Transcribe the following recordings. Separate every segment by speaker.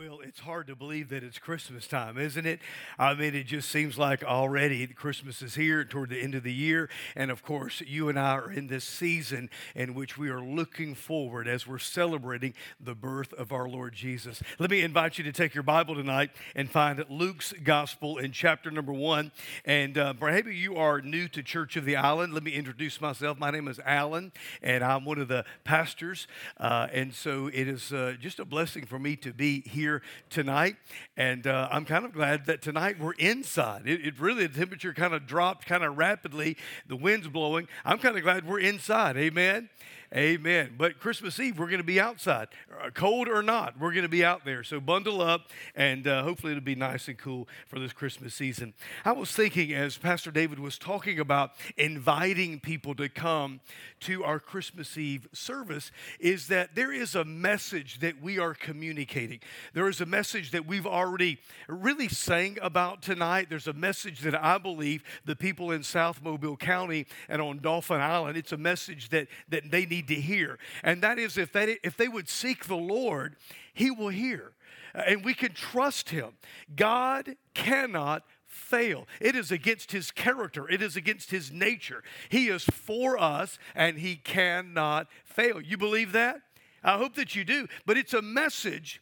Speaker 1: Well, it's hard to believe that it's Christmas time, isn't it? I mean, it just seems like already Christmas is here toward the end of the year. And of course, you and I are in this season in which we are looking forward as we're celebrating the birth of our Lord Jesus. Let me invite you to take your Bible tonight and find Luke's Gospel in chapter number one. And uh, maybe you are new to Church of the Island. Let me introduce myself. My name is Alan, and I'm one of the pastors. Uh, and so it is uh, just a blessing for me to be here here tonight. And uh, I'm kind of glad that tonight we're inside. It, it, really, the temperature kind of dropped kind of rapidly. The wind's blowing. I'm kind of glad we're inside. Amen. Amen. But Christmas Eve, we're going to be outside, uh, cold or not, we're going to be out there. So bundle up, and uh, hopefully it'll be nice and cool for this Christmas season. I was thinking as Pastor David was talking about inviting people to come to our Christmas Eve service, is that there is a message that we are communicating. There is a message that we've already really sang about tonight. There's a message that I believe the people in South Mobile County and on Dauphin Island, it's a message that, that they need need to hear. And that is if they, if they would seek the Lord, He will hear. And we can trust Him. God cannot fail. It is against his character, it is against his nature. He is for us and he cannot fail. You believe that? I hope that you do. But it's a message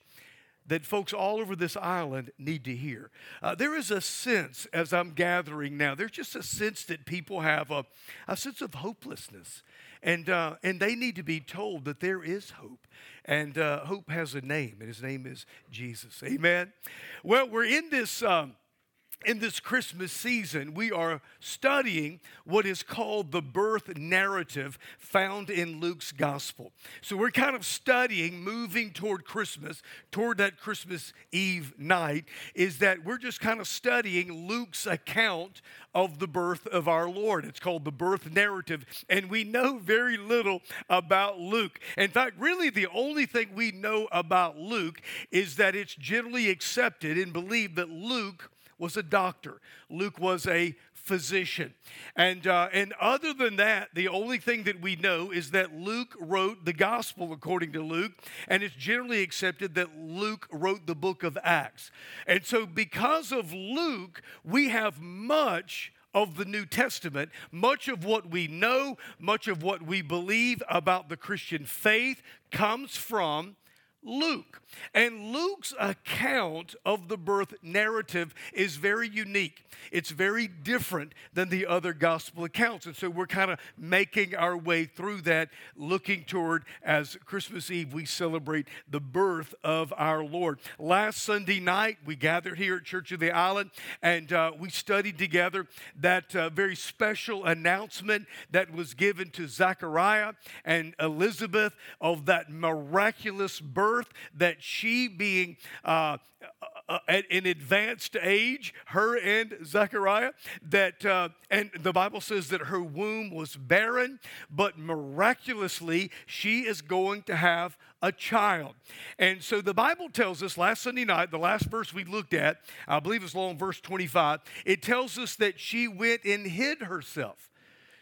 Speaker 1: that folks all over this island need to hear. Uh, there is a sense, as I'm gathering now, there's just a sense that people have a, a sense of hopelessness. And, uh, and they need to be told that there is hope. And uh, hope has a name, and his name is Jesus. Amen. Well, we're in this. Um, in this Christmas season, we are studying what is called the birth narrative found in Luke's gospel. So we're kind of studying, moving toward Christmas, toward that Christmas Eve night, is that we're just kind of studying Luke's account of the birth of our Lord. It's called the birth narrative, and we know very little about Luke. In fact, really, the only thing we know about Luke is that it's generally accepted and believed that Luke was a doctor. Luke was a physician. And, uh, and other than that, the only thing that we know is that Luke wrote the gospel according to Luke, and it's generally accepted that Luke wrote the book of Acts. And so, because of Luke, we have much of the New Testament, much of what we know, much of what we believe about the Christian faith comes from Luke. And Luke's account of the birth narrative is very unique. It's very different than the other gospel accounts. And so we're kind of making our way through that, looking toward as Christmas Eve we celebrate the birth of our Lord. Last Sunday night, we gathered here at Church of the Island and uh, we studied together that uh, very special announcement that was given to Zechariah and Elizabeth of that miraculous birth that she being uh, uh, an advanced age, her and Zechariah, that, uh, and the Bible says that her womb was barren, but miraculously she is going to have a child. And so the Bible tells us last Sunday night, the last verse we looked at, I believe it's along verse 25, it tells us that she went and hid herself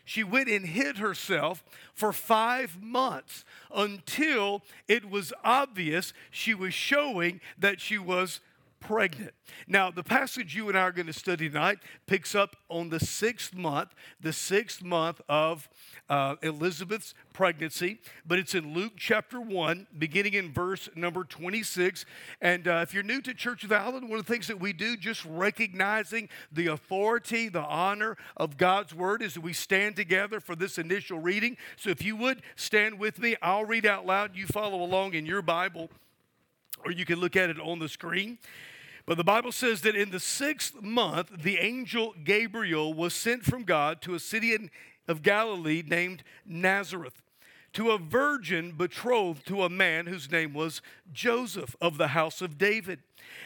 Speaker 1: she went and hid herself for five months until it was obvious she was showing that she was pregnant. Now, the passage you and I are going to study tonight picks up on the sixth month, the sixth month of uh, Elizabeth's pregnancy, but it's in Luke chapter 1, beginning in verse number 26. And uh, if you're new to Church of Island, one of the things that we do, just recognizing the authority, the honor of God's word, is that we stand together for this initial reading. So if you would stand with me, I'll read out loud. You follow along in your Bible, or you can look at it on the screen. But the Bible says that in the sixth month, the angel Gabriel was sent from God to a city of Galilee named Nazareth to a virgin betrothed to a man whose name was Joseph of the house of David.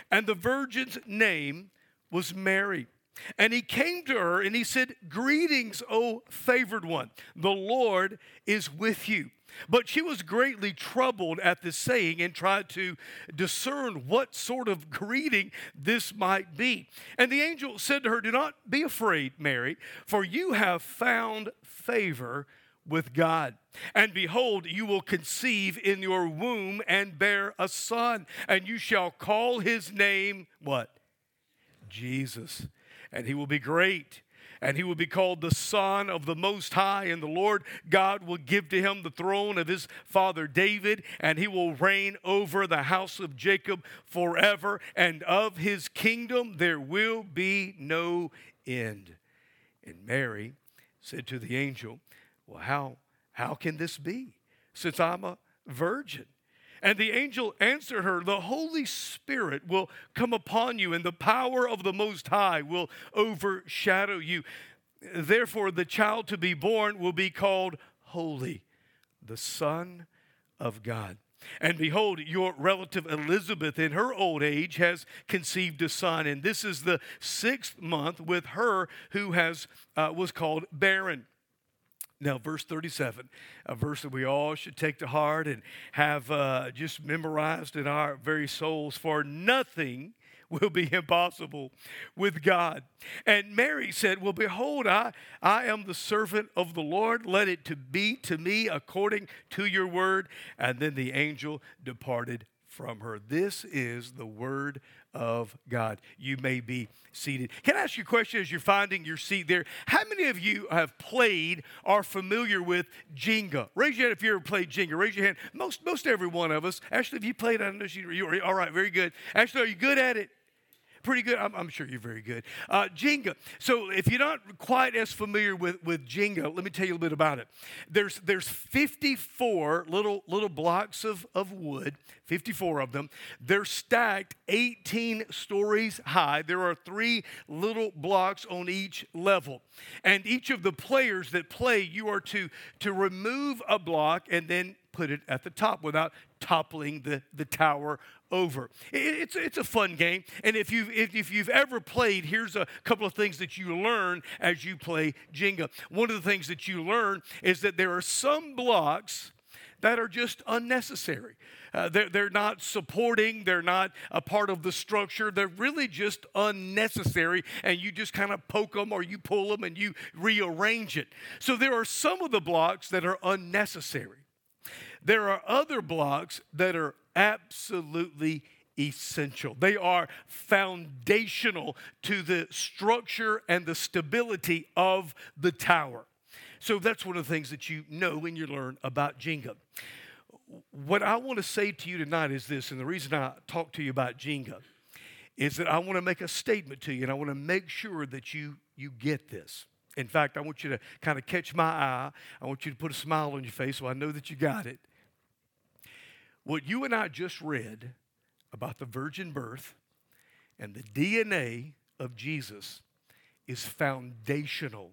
Speaker 1: And the virgin's name was Mary. And he came to her and he said, Greetings, O favored one. The Lord is with you. But she was greatly troubled at this saying and tried to discern what sort of greeting this might be. And the angel said to her, Do not be afraid, Mary, for you have found favor with God. And behold, you will conceive in your womb and bear a son, and you shall call his name what? Jesus. And he will be great and he will be called the Son of the Most High. And the Lord God will give to him the throne of his father David, and he will reign over the house of Jacob forever, and of his kingdom there will be no end. And Mary said to the angel, Well, how, how can this be, since I'm a virgin? And the angel answered her, The Holy Spirit will come upon you, and the power of the Most High will overshadow you. Therefore, the child to be born will be called Holy, the Son of God. And behold, your relative Elizabeth, in her old age, has conceived a son, and this is the sixth month with her who has uh, was called barren. Now, verse 37, a verse that we all should take to heart and have uh, just memorized in our very souls for nothing will be impossible with God. And Mary said, Well, behold, I, I am the servant of the Lord. Let it to be to me according to your word. And then the angel departed from her. This is the word of God. You may be seated. Can I ask you a question as you're finding your seat there? How many of you have played or familiar with Jenga? Raise your hand if you ever played Jenga. Raise your hand. Most, most every one of us. Actually, if you played, I know you, you all right, very good. Actually, are you good at it? Pretty good. I'm, I'm, sure you're very good. Uh, Jenga. So if you're not quite as familiar with, with Jenga, let me tell you a little bit about it. There's, there's 54 little, little blocks of, of wood, 54 of them. They're stacked 18 stories high. There are three little blocks on each level. And each of the players that play, you are to, to remove a block and then put it at the top without toppling the, the tower over. It's, it's a fun game. And if you've, if, if you've ever played, here's a couple of things that you learn as you play Jenga. One of the things that you learn is that there are some blocks that are just unnecessary. Uh, they're, they're not supporting, they're not a part of the structure, they're really just unnecessary, and you just kind of poke them or you pull them and you rearrange it. So there are some of the blocks that are unnecessary. There are other blocks that are absolutely essential. They are foundational to the structure and the stability of the tower. So that's one of the things that you know when you learn about Jenga. What I want to say to you tonight is this, and the reason I talk to you about Jenga is that I want to make a statement to you, and I want to make sure that you you get this. In fact, I want you to kind of catch my eye. I want you to put a smile on your face so I know that you got it. What you and I just read about the virgin birth and the DNA of Jesus is foundational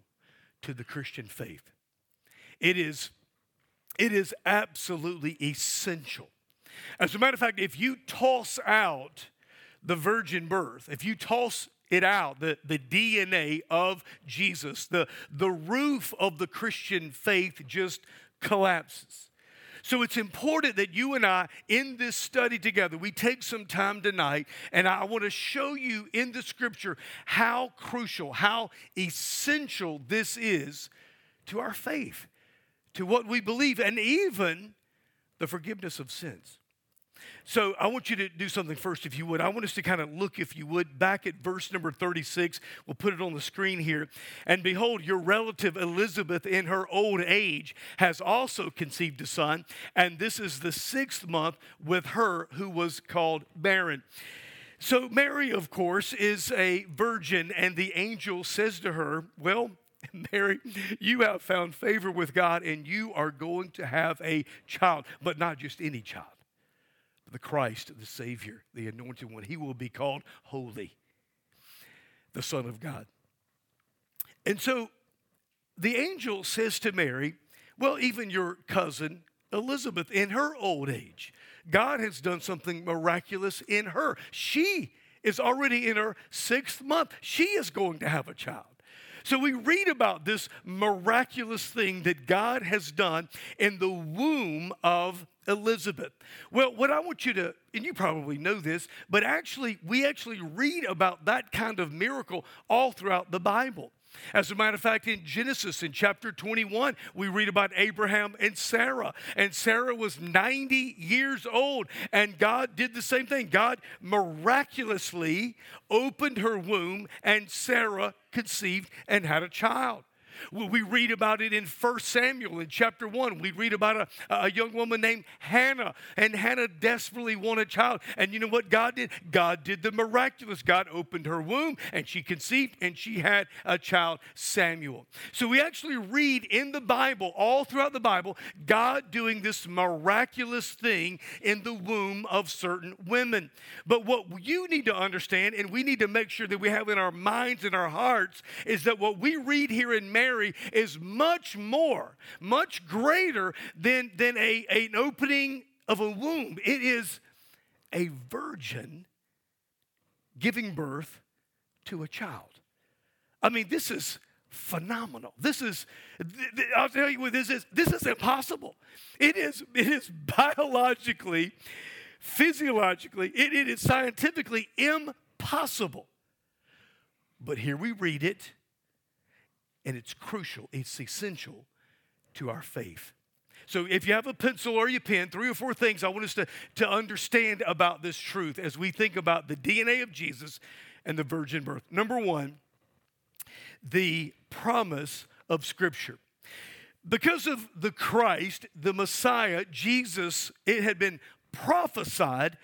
Speaker 1: to the Christian faith. It is, it is absolutely essential. As a matter of fact, if you toss out the virgin birth, if you toss it out, the, the DNA of Jesus, the, the roof of the Christian faith just collapses. So it's important that you and I, in this study together, we take some time tonight, and I want to show you in the scripture how crucial, how essential this is to our faith, to what we believe, and even the forgiveness of sins. So I want you to do something first, if you would. I want us to kind of look, if you would, back at verse number 36. We'll put it on the screen here. And behold, your relative Elizabeth, in her old age, has also conceived a son. And this is the sixth month with her who was called barren. So Mary, of course, is a virgin, and the angel says to her, Well, Mary, you have found favor with God, and you are going to have a child, but not just any child the Christ, the Savior, the anointed one. He will be called holy, the Son of God. And so the angel says to Mary, Well, even your cousin Elizabeth, in her old age, God has done something miraculous in her. She is already in her sixth month. She is going to have a child. So we read about this miraculous thing that God has done in the womb of Elizabeth. Well, what I want you to, and you probably know this, but actually, we actually read about that kind of miracle all throughout the Bible. As a matter of fact, in Genesis, in chapter 21, we read about Abraham and Sarah. And Sarah was 90 years old, and God did the same thing. God miraculously opened her womb, and Sarah conceived and had a child. We read about it in 1 Samuel in chapter 1. We read about a, a young woman named Hannah, and Hannah desperately wanted a child. And you know what God did? God did the miraculous. God opened her womb, and she conceived, and she had a child, Samuel. So we actually read in the Bible, all throughout the Bible, God doing this miraculous thing in the womb of certain women. But what you need to understand, and we need to make sure that we have in our minds and our hearts, is that what we read here in Mary Mary is much more, much greater than, than a, an opening of a womb. It is a virgin giving birth to a child. I mean, this is phenomenal. This is, I'll tell you what this is. This is impossible. It is, it is biologically, physiologically, it, it is scientifically impossible. But here we read it and it's crucial, it's essential to our faith. So, if you have a pencil or your pen, three or four things I want us to, to understand about this truth as we think about the DNA of Jesus and the virgin birth. Number one, the promise of Scripture. Because of the Christ, the Messiah, Jesus, it had been prophesied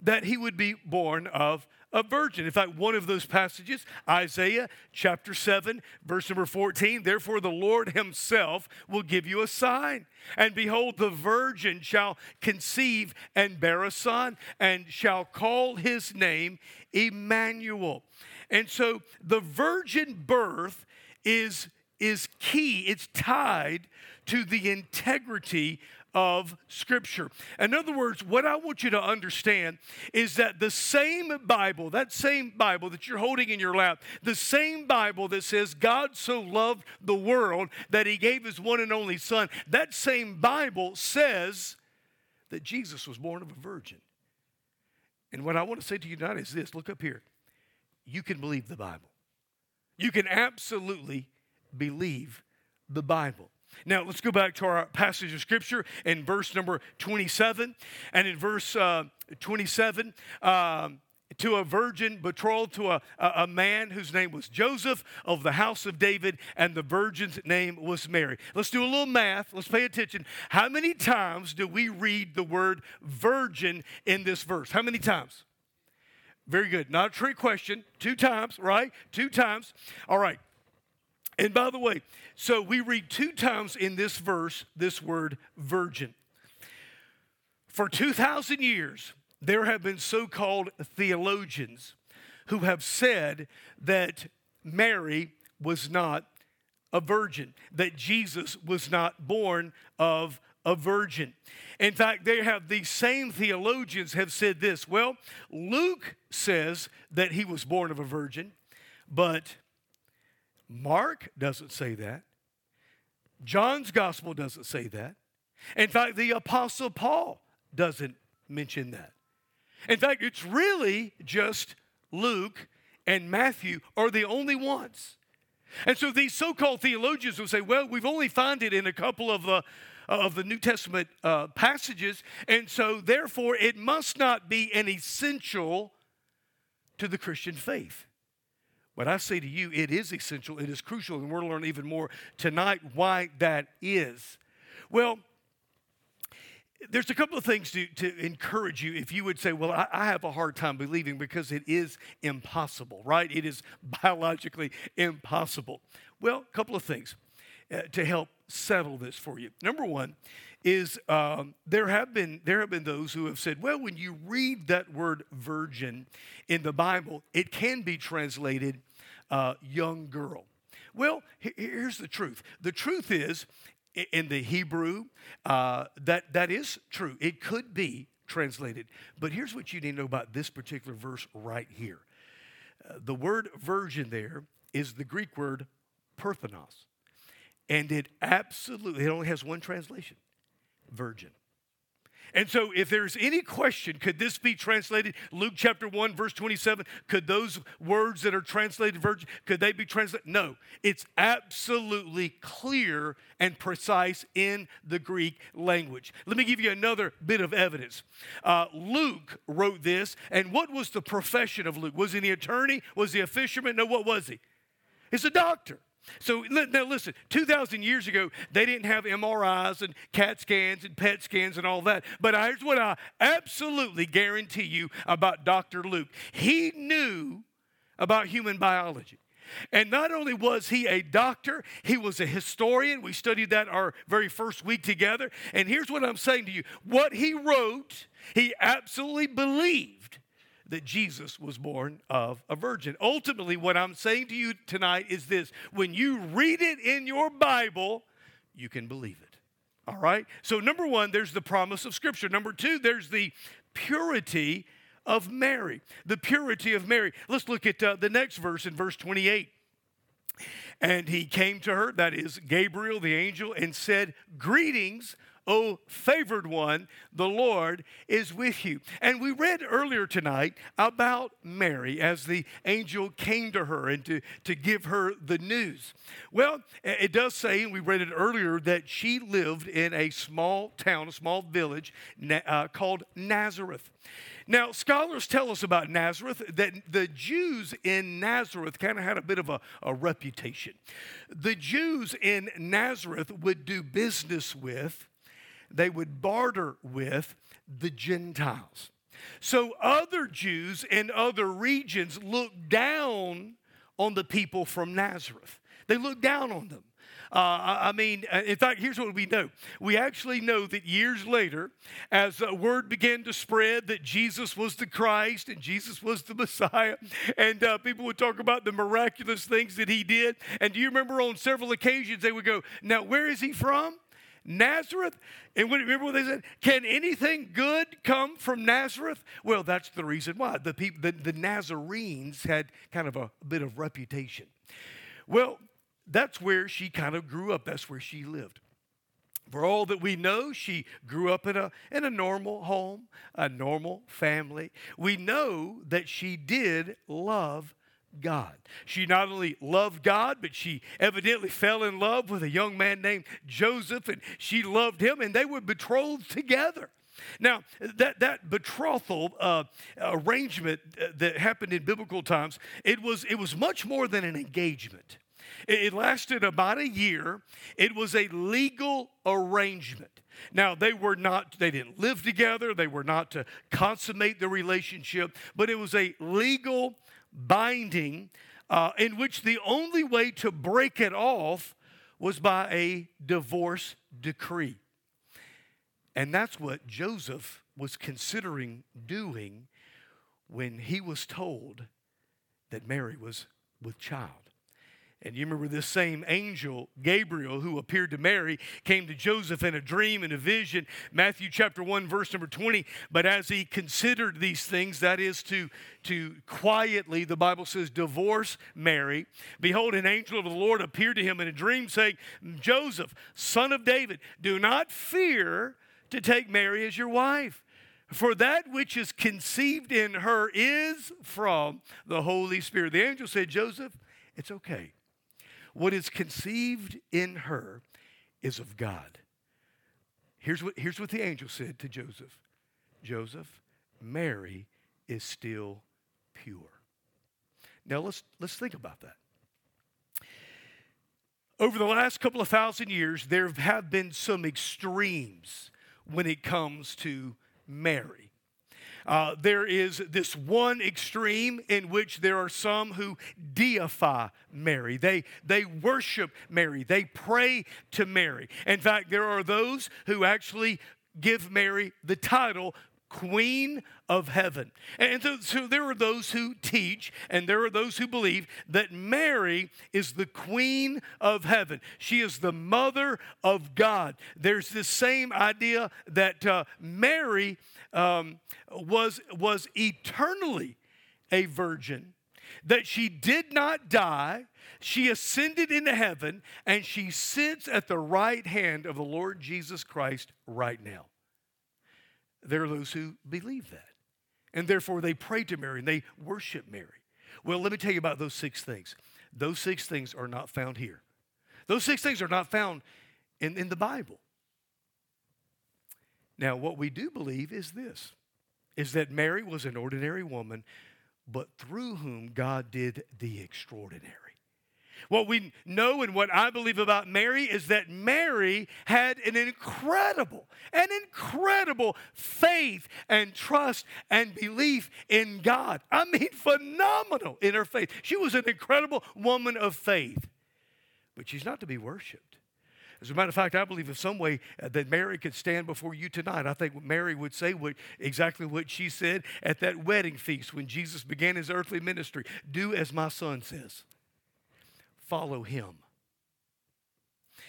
Speaker 1: that he would be born of a virgin. In fact, one of those passages, Isaiah chapter 7, verse number 14, therefore the Lord himself will give you a sign. And behold, the virgin shall conceive and bear a son, and shall call his name Emmanuel. And so the virgin birth is, is key, it's tied to the integrity of Scripture. In other words, what I want you to understand is that the same Bible, that same Bible that you're holding in your lap, the same Bible that says God so loved the world that he gave his one and only Son, that same Bible says that Jesus was born of a virgin. And what I want to say to you tonight is this look up here. You can believe the Bible. You can absolutely believe the Bible. Now, let's go back to our passage of scripture in verse number 27. And in verse uh, 27, um, to a virgin betrothed to a, a, a, man whose name was Joseph of the house of David, and the virgin's name was Mary. Let's do a little math. Let's pay attention. How many times do we read the word virgin in this verse? How many times? Very good. Not a trick question. Two times, right? Two times. All right. And by the way, so we read two times in this verse this word virgin. For 2,000 years, there have been so called theologians who have said that Mary was not a virgin, that Jesus was not born of a virgin. In fact, they have these same theologians have said this. Well, Luke says that he was born of a virgin, but Mark doesn't say that. John's gospel doesn't say that. In fact, the apostle Paul doesn't mention that. In fact, it's really just Luke and Matthew are the only ones. And so these so-called theologians will say, well, we've only found it in a couple of the of the New Testament uh, passages, and so therefore it must not be an essential to the Christian faith. But I say to you, it is essential, it is crucial, and we're learning even more tonight why that is. Well, there's a couple of things to, to encourage you if you would say, Well, I, I, have a hard time believing because it is impossible, right? It is biologically impossible. Well, a couple of things uh, to help settle this for you. Number one is um, there have been there have been those who have said, well, when you read that word virgin in the Bible, it can be translated uh, young girl. Well, here's the truth. The truth is, in the Hebrew, uh, that, that is true. It could be translated. But here's what you need to know about this particular verse right here. Uh, the word virgin there is the Greek word parthenos. And it absolutely, it only has one translation virgin. And so, if there's any question, could this be translated Luke chapter 1, verse 27? Could those words that are translated virgin, could they be translated? No. It's absolutely clear and precise in the Greek language. Let me give you another bit of evidence. Uh, Luke wrote this, and what was the profession of Luke? Was he an attorney? Was he a fisherman? No, what was he? He's a doctor. So now listen, 2,000 years ago, they didn't have MRIs and CAT scans and PET scans and all that. But here's what I absolutely guarantee you about Dr. Luke he knew about human biology. And not only was he a doctor, he was a historian. We studied that our very first week together. And here's what I'm saying to you what he wrote, he absolutely believed that Jesus was born of a virgin. Ultimately, what I'm saying to you tonight is this when you read it in your Bible, you can believe it. All right? So, number one, there's the promise of Scripture. Number two, there's the purity of Mary. The purity of Mary. Let's look at uh, the next verse in verse 28. And he came to her, that is Gabriel the angel, and said, Greetings, O favored one, the Lord is with you. And we read earlier tonight about Mary as the angel came to her and to, to give her the news. Well, it does say, and we read it earlier, that she lived in a small town, a small village uh, called Nazareth. Now, scholars tell us about Nazareth that the Jews in Nazareth kind of had a bit of a, a reputation. The Jews in Nazareth would do business with they would barter with the Gentiles. So other Jews in other regions looked down on the people from Nazareth. They looked down on them. Uh, I mean, uh, in fact, here's what we know. We actually know that years later, as word began to spread that Jesus was the Christ and Jesus was the Messiah, and uh, people would talk about the miraculous things that he did. And do you remember on several occasions they would go, Now, where is he from? Nazareth? And remember what they said? Can anything good come from Nazareth? Well, that's the reason why. The, people, the, the Nazarenes had kind of a, a bit of reputation. Well, that's where she kind of grew up, that's where she lived. For all that we know, she grew up in a, in a normal home, a normal family. We know that she did love God. She not only loved God, but she evidently fell in love with a young man named Joseph, and she loved him, and they were betrothed together. Now, that, that betrothal uh, arrangement uh, that happened in biblical times, it was, it was much more than an engagement. It, it lasted about a year. It was a legal arrangement. Now, they were not, they didn't live together, they were not to consummate the relationship, but it was a legal binding uh, in which the only way to break it off was by a divorce decree. And that's what Joseph was considering doing when he was told that Mary was with child. And you remember this same angel, Gabriel, who appeared to Mary, came to Joseph in a dream and a vision. Matthew chapter 1, verse number 20. But as he considered these things, that is to, to quietly, the Bible says, divorce Mary, behold, an angel of the Lord appeared to him in a dream, saying, Joseph, son of David, do not fear to take Mary as your wife. For that which is conceived in her is from the Holy Spirit. The angel said, Joseph, it's okay what is conceived in her is of God. Here's what, here's what the angel said to Joseph Joseph, Mary is still pure. Now let's, let's think about that. Over the last couple of thousand years, there have been some extremes when it comes to Mary. Uh, there is this one extreme in which there are some who deify Mary. They, they worship Mary. They pray to Mary. In fact, there are those who actually give Mary the title Queen of Heaven. And so, so, there are those who teach, and there are those who believe that Mary is the Queen of Heaven. She is the Mother of God. There's this same idea that uh, Mary um, was, was eternally a virgin, that she did not die. She ascended into heaven and she sits at the right hand of the Lord Jesus Christ right now. There are those who believe that. And therefore they pray to Mary and they worship Mary. Well, let me tell you about those six things. Those six things are not found here. Those six things are not found in, in the Bible. Now, what we do believe is this is that Mary was an ordinary woman, but through whom God did the extraordinary. What we know and what I believe about Mary is that Mary had an incredible, an incredible faith and trust and belief in God. I mean, phenomenal in her faith. She was an incredible woman of faith, but she's not to be worshiped. As a matter of fact, I believe in some way that Mary could stand before you tonight. I think Mary would say what, exactly what she said at that wedding feast when Jesus began his earthly ministry Do as my son says follow him.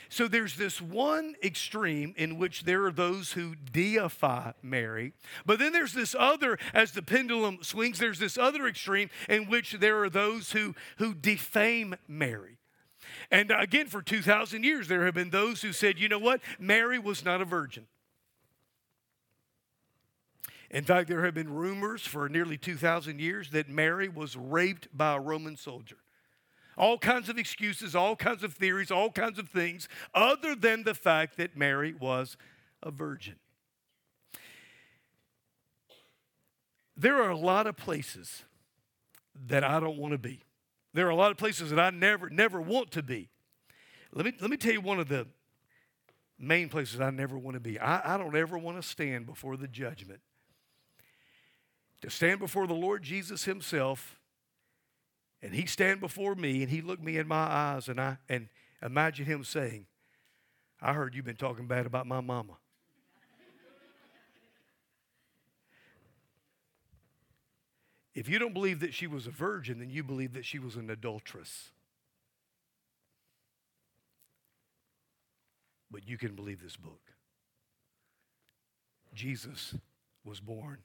Speaker 1: So there's this one extreme in which there are those who deify Mary, but then there's this other, as the pendulum swings, there's this other extreme in which there are those who, who defame Mary. And again, for 2,000 years, there have been those who said, you know what? Mary was not a virgin. In fact, there have been rumors for nearly 2,000 years that Mary was raped by a Roman soldier all kinds of excuses, all kinds of theories, all kinds of things, other than the fact that Mary was a virgin. There are a lot of places that I don't want to be. There are a lot of places that I never, never want to be. Let me, let me tell you one of the main places I never want to be. I, I don't ever want to stand before the judgment. To stand before the Lord Jesus Himself and he stand before me and he looked me in my eyes and I and imagine him saying, I heard you've been talking bad about my mama. if you don't believe that she was a virgin, then you believe that she was an adulteress. But you can believe this book. Jesus was born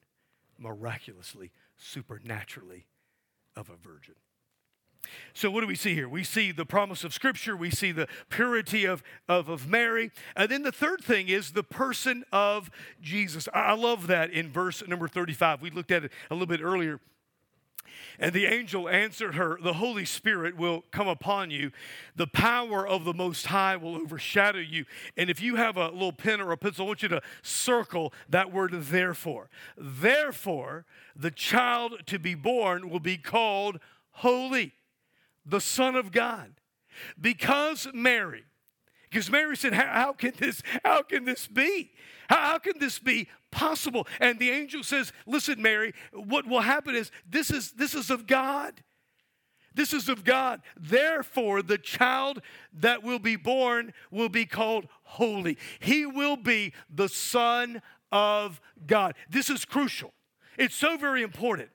Speaker 1: miraculously, supernaturally of a virgin. So, what do we see here? We see the promise of Scripture, we see the purity of, of, of Mary. And then the third thing is the person of Jesus. I love that in verse number 35. We looked at it a little bit earlier. And the angel answered her, The Holy Spirit will come upon you. The power of the Most High will overshadow you. And if you have a little pen or a pencil, I want you to circle that word therefore. Therefore, the child to be born will be called holy the Son of God. Because Mary, because Mary said, How, how can this, how can this be? How, how, can this be possible? And the angel says, Listen, Mary, what will happen is this is this is of God. This is of God. Therefore, the child that will be born will be called holy. He will be the Son of God. This is crucial. It's so very important.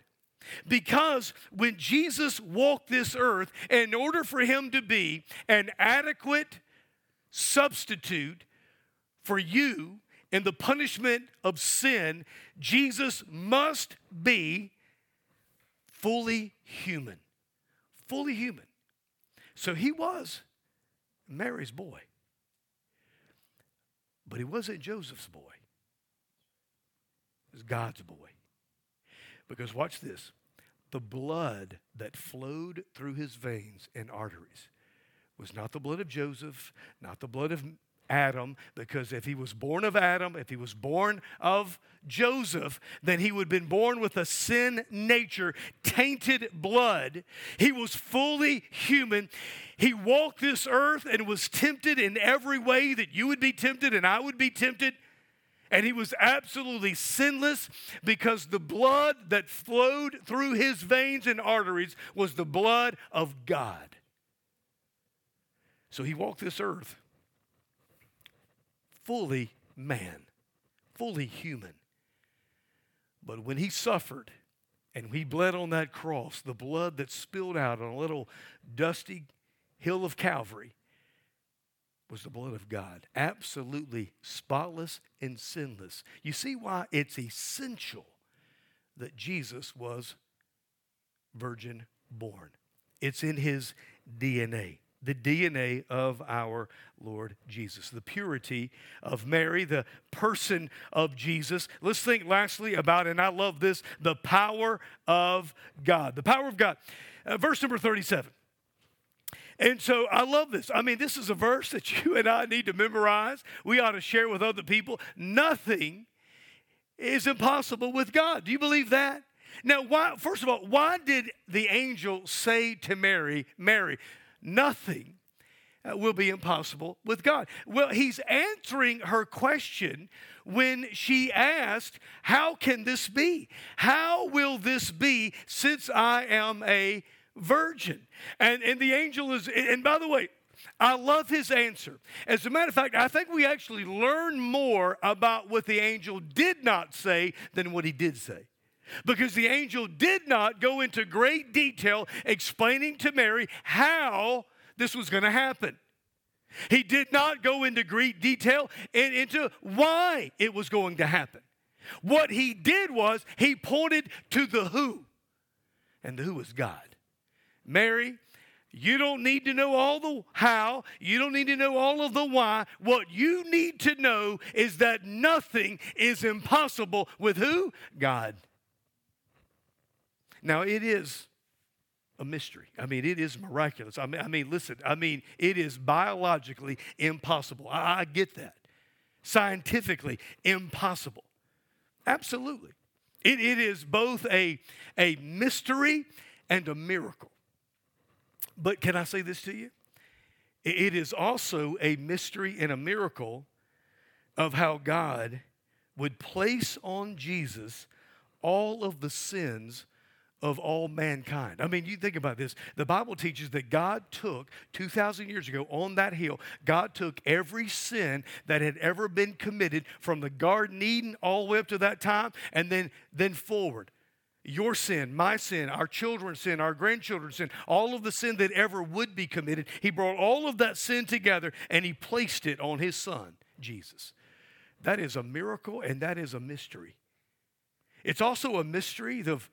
Speaker 1: Because when Jesus walked this earth, in order for him to be an adequate substitute for you in the punishment of sin, Jesus must be fully human. Fully human. So he was Mary's boy. But he wasn't Joseph's boy. He was God's boy. Because watch this the blood that flowed through his veins and arteries was not the blood of Joseph, not the blood of Adam, because if he was born of Adam, if he was born of Joseph, then he would have been born with a sin nature, tainted blood. He was fully human. He walked this earth and was tempted in every way that you would be tempted and I would be tempted. And he was absolutely sinless because the blood that flowed through his veins and arteries was the blood of God. So he walked this earth fully man, fully human. But when he suffered and he bled on that cross, the blood that spilled out on a little dusty hill of Calvary, was the blood of God, absolutely spotless and sinless. You see why it's essential that Jesus was virgin born. It's in his DNA. the DNA of our Lord Jesus, the purity of Mary, the person of Jesus. Let's think lastly about, and I love this, the power of God. The power of God. Uh, verse number 37. And so I love this. I mean, this is a verse that you and I need to memorize. We ought to share with other people. Nothing is impossible with God. Do you believe that? Now, why, first of all, why did the angel say to Mary, Mary, nothing uh, will be impossible with God. Well, he's answering her question when she asked, How can this be? How will this be since I am a virgin? And, and the angel is, and by the way, I love his answer. As a matter of fact, I think we actually learn more about what the angel did not say than what he did say because the angel did not go into great detail explaining to Mary how this was going to happen. He did not go into great detail and into why it was going to happen. What he did was he pointed to the who, and the who was God. Mary, you don't need to know all the how. You don't need to know all of the why. What you need to know is that nothing is impossible with who? God. Now, it is a mystery. I mean, it is miraculous. I mean, I mean listen, I mean, it is biologically impossible. I, I get that. Scientifically impossible. Absolutely. It, it is both a, a mystery and a miracle. But can I say this to you? It is also a mystery and a miracle of how God would place on Jesus all of the sins of all mankind. I mean, you think about this. The Bible teaches that God took 2,000 years ago on that hill, God took every sin that had ever been committed from the Garden Eden all the way up to that time and then, then forward. Your sin, my sin, our children's sin, our grandchildren's sin, all of the sin that ever would be committed, He brought all of that sin together and He placed it on His Son, Jesus. That is a miracle and that is a mystery. It's also a mystery of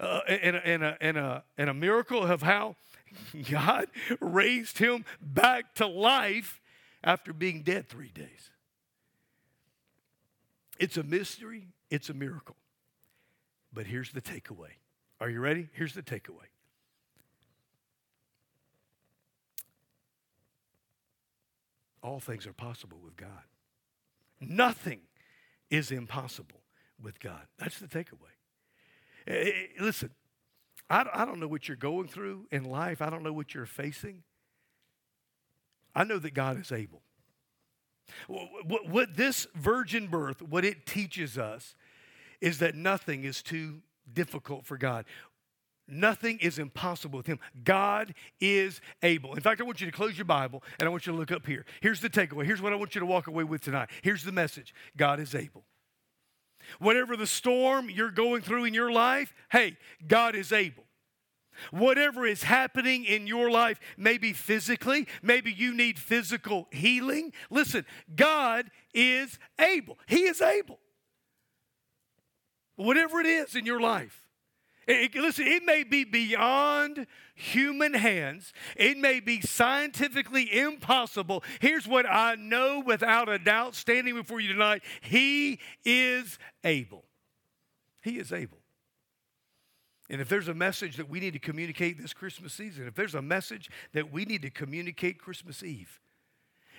Speaker 1: uh, and, and, a, and, a, and a miracle of how God raised him back to life after being dead three days. It's a mystery, it's a miracle. But here's the takeaway. Are you ready? Here's the takeaway. All things are possible with God. Nothing is impossible with God. That's the takeaway. Eh, eh, eh, listen, I, I don't know what you're going through in life, I don't know what you're facing. I know that God is able. What, what this virgin birth, what it teaches us is that nothing is too difficult for God. Nothing is impossible with him. God is able. In fact, I want you to close your Bible and I want you to look up here. Here's the takeaway. Here's what I want you to walk away with tonight. Here's the message God is able. Whatever the storm you're going through in your life, hey, God is able. Whatever is happening in your life, maybe physically, maybe you need physical healing. Listen, God is able. He is able. Whatever it is in your life. It, listen, it may be beyond human hands, it may be scientifically impossible. Here's what I know without a doubt standing before you tonight He is able. He is able. And if there's a message that we need to communicate this Christmas season, if there's a message that we need to communicate Christmas Eve,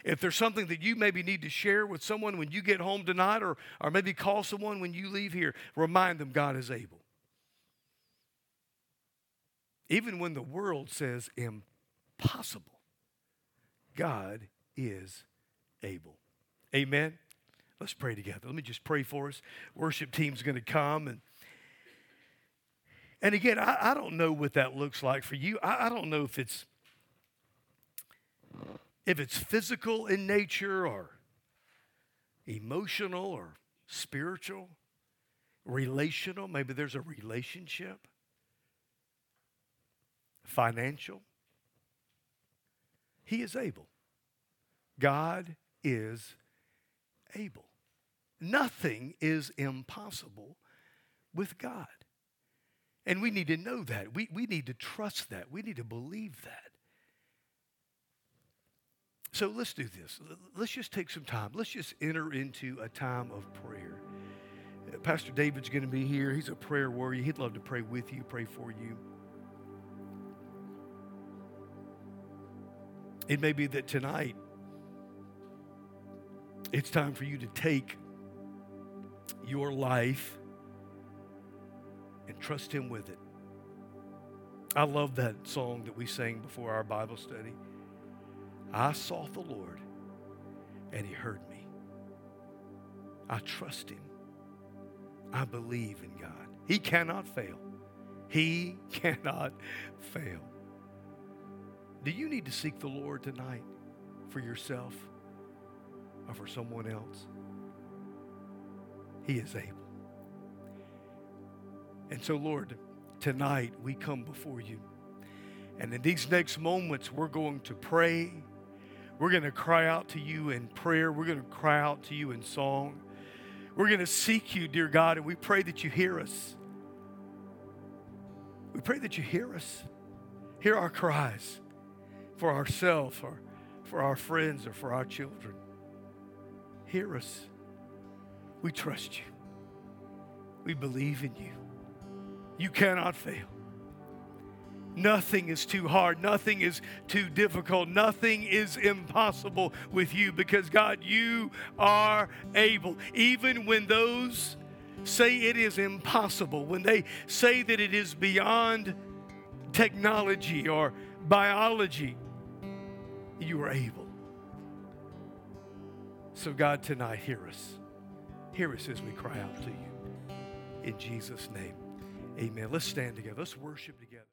Speaker 1: if there's something that you maybe need to share with someone when you get home tonight, or, or maybe call someone when you leave here, remind them God is able. Even when the world says impossible, God is able. Amen. Let's pray together. Let me just pray for us. Worship team's going to come and and again, I, I, don't know what that looks like for you. I, I don't know if it's if it's physical in nature or emotional or spiritual, relational. Maybe there's a relationship financial. He is able. God is able. Nothing is impossible with God. And we need to know that. We, we need to trust that. We need to believe that. So let's do this. Let's just take some time. Let's just enter into a time of prayer. Uh, Pastor David's going to be here. He's a prayer warrior. He'd love to pray with you, pray for you. It may be that tonight it's time for you to take your life and trust Him with it. I love that song that we sang before our Bible study. I sought the Lord and He heard me. I trust Him. I believe in God. He cannot fail. He cannot fail. Do you need to seek the Lord tonight for yourself or for someone else? He is able. And so, Lord, tonight we come before you. And in these next moments, we're going to pray. We're going to cry out to you in prayer. We're going to cry out to you in song. We're going to seek you, dear God, and we pray that you hear us. We pray that you hear us. Hear our cries for ourselves or for our friends or for our children. Hear us. We trust you. We believe in you. You cannot fail. Nothing is too hard. Nothing is too difficult. Nothing is impossible with you because, God, you are able. Even when those say it is impossible, when they say that it is beyond technology or biology, you are able. So, God, tonight, hear us. Hear us as we cry out to you. In Jesus' name, amen. Let's stand together. Let's worship together.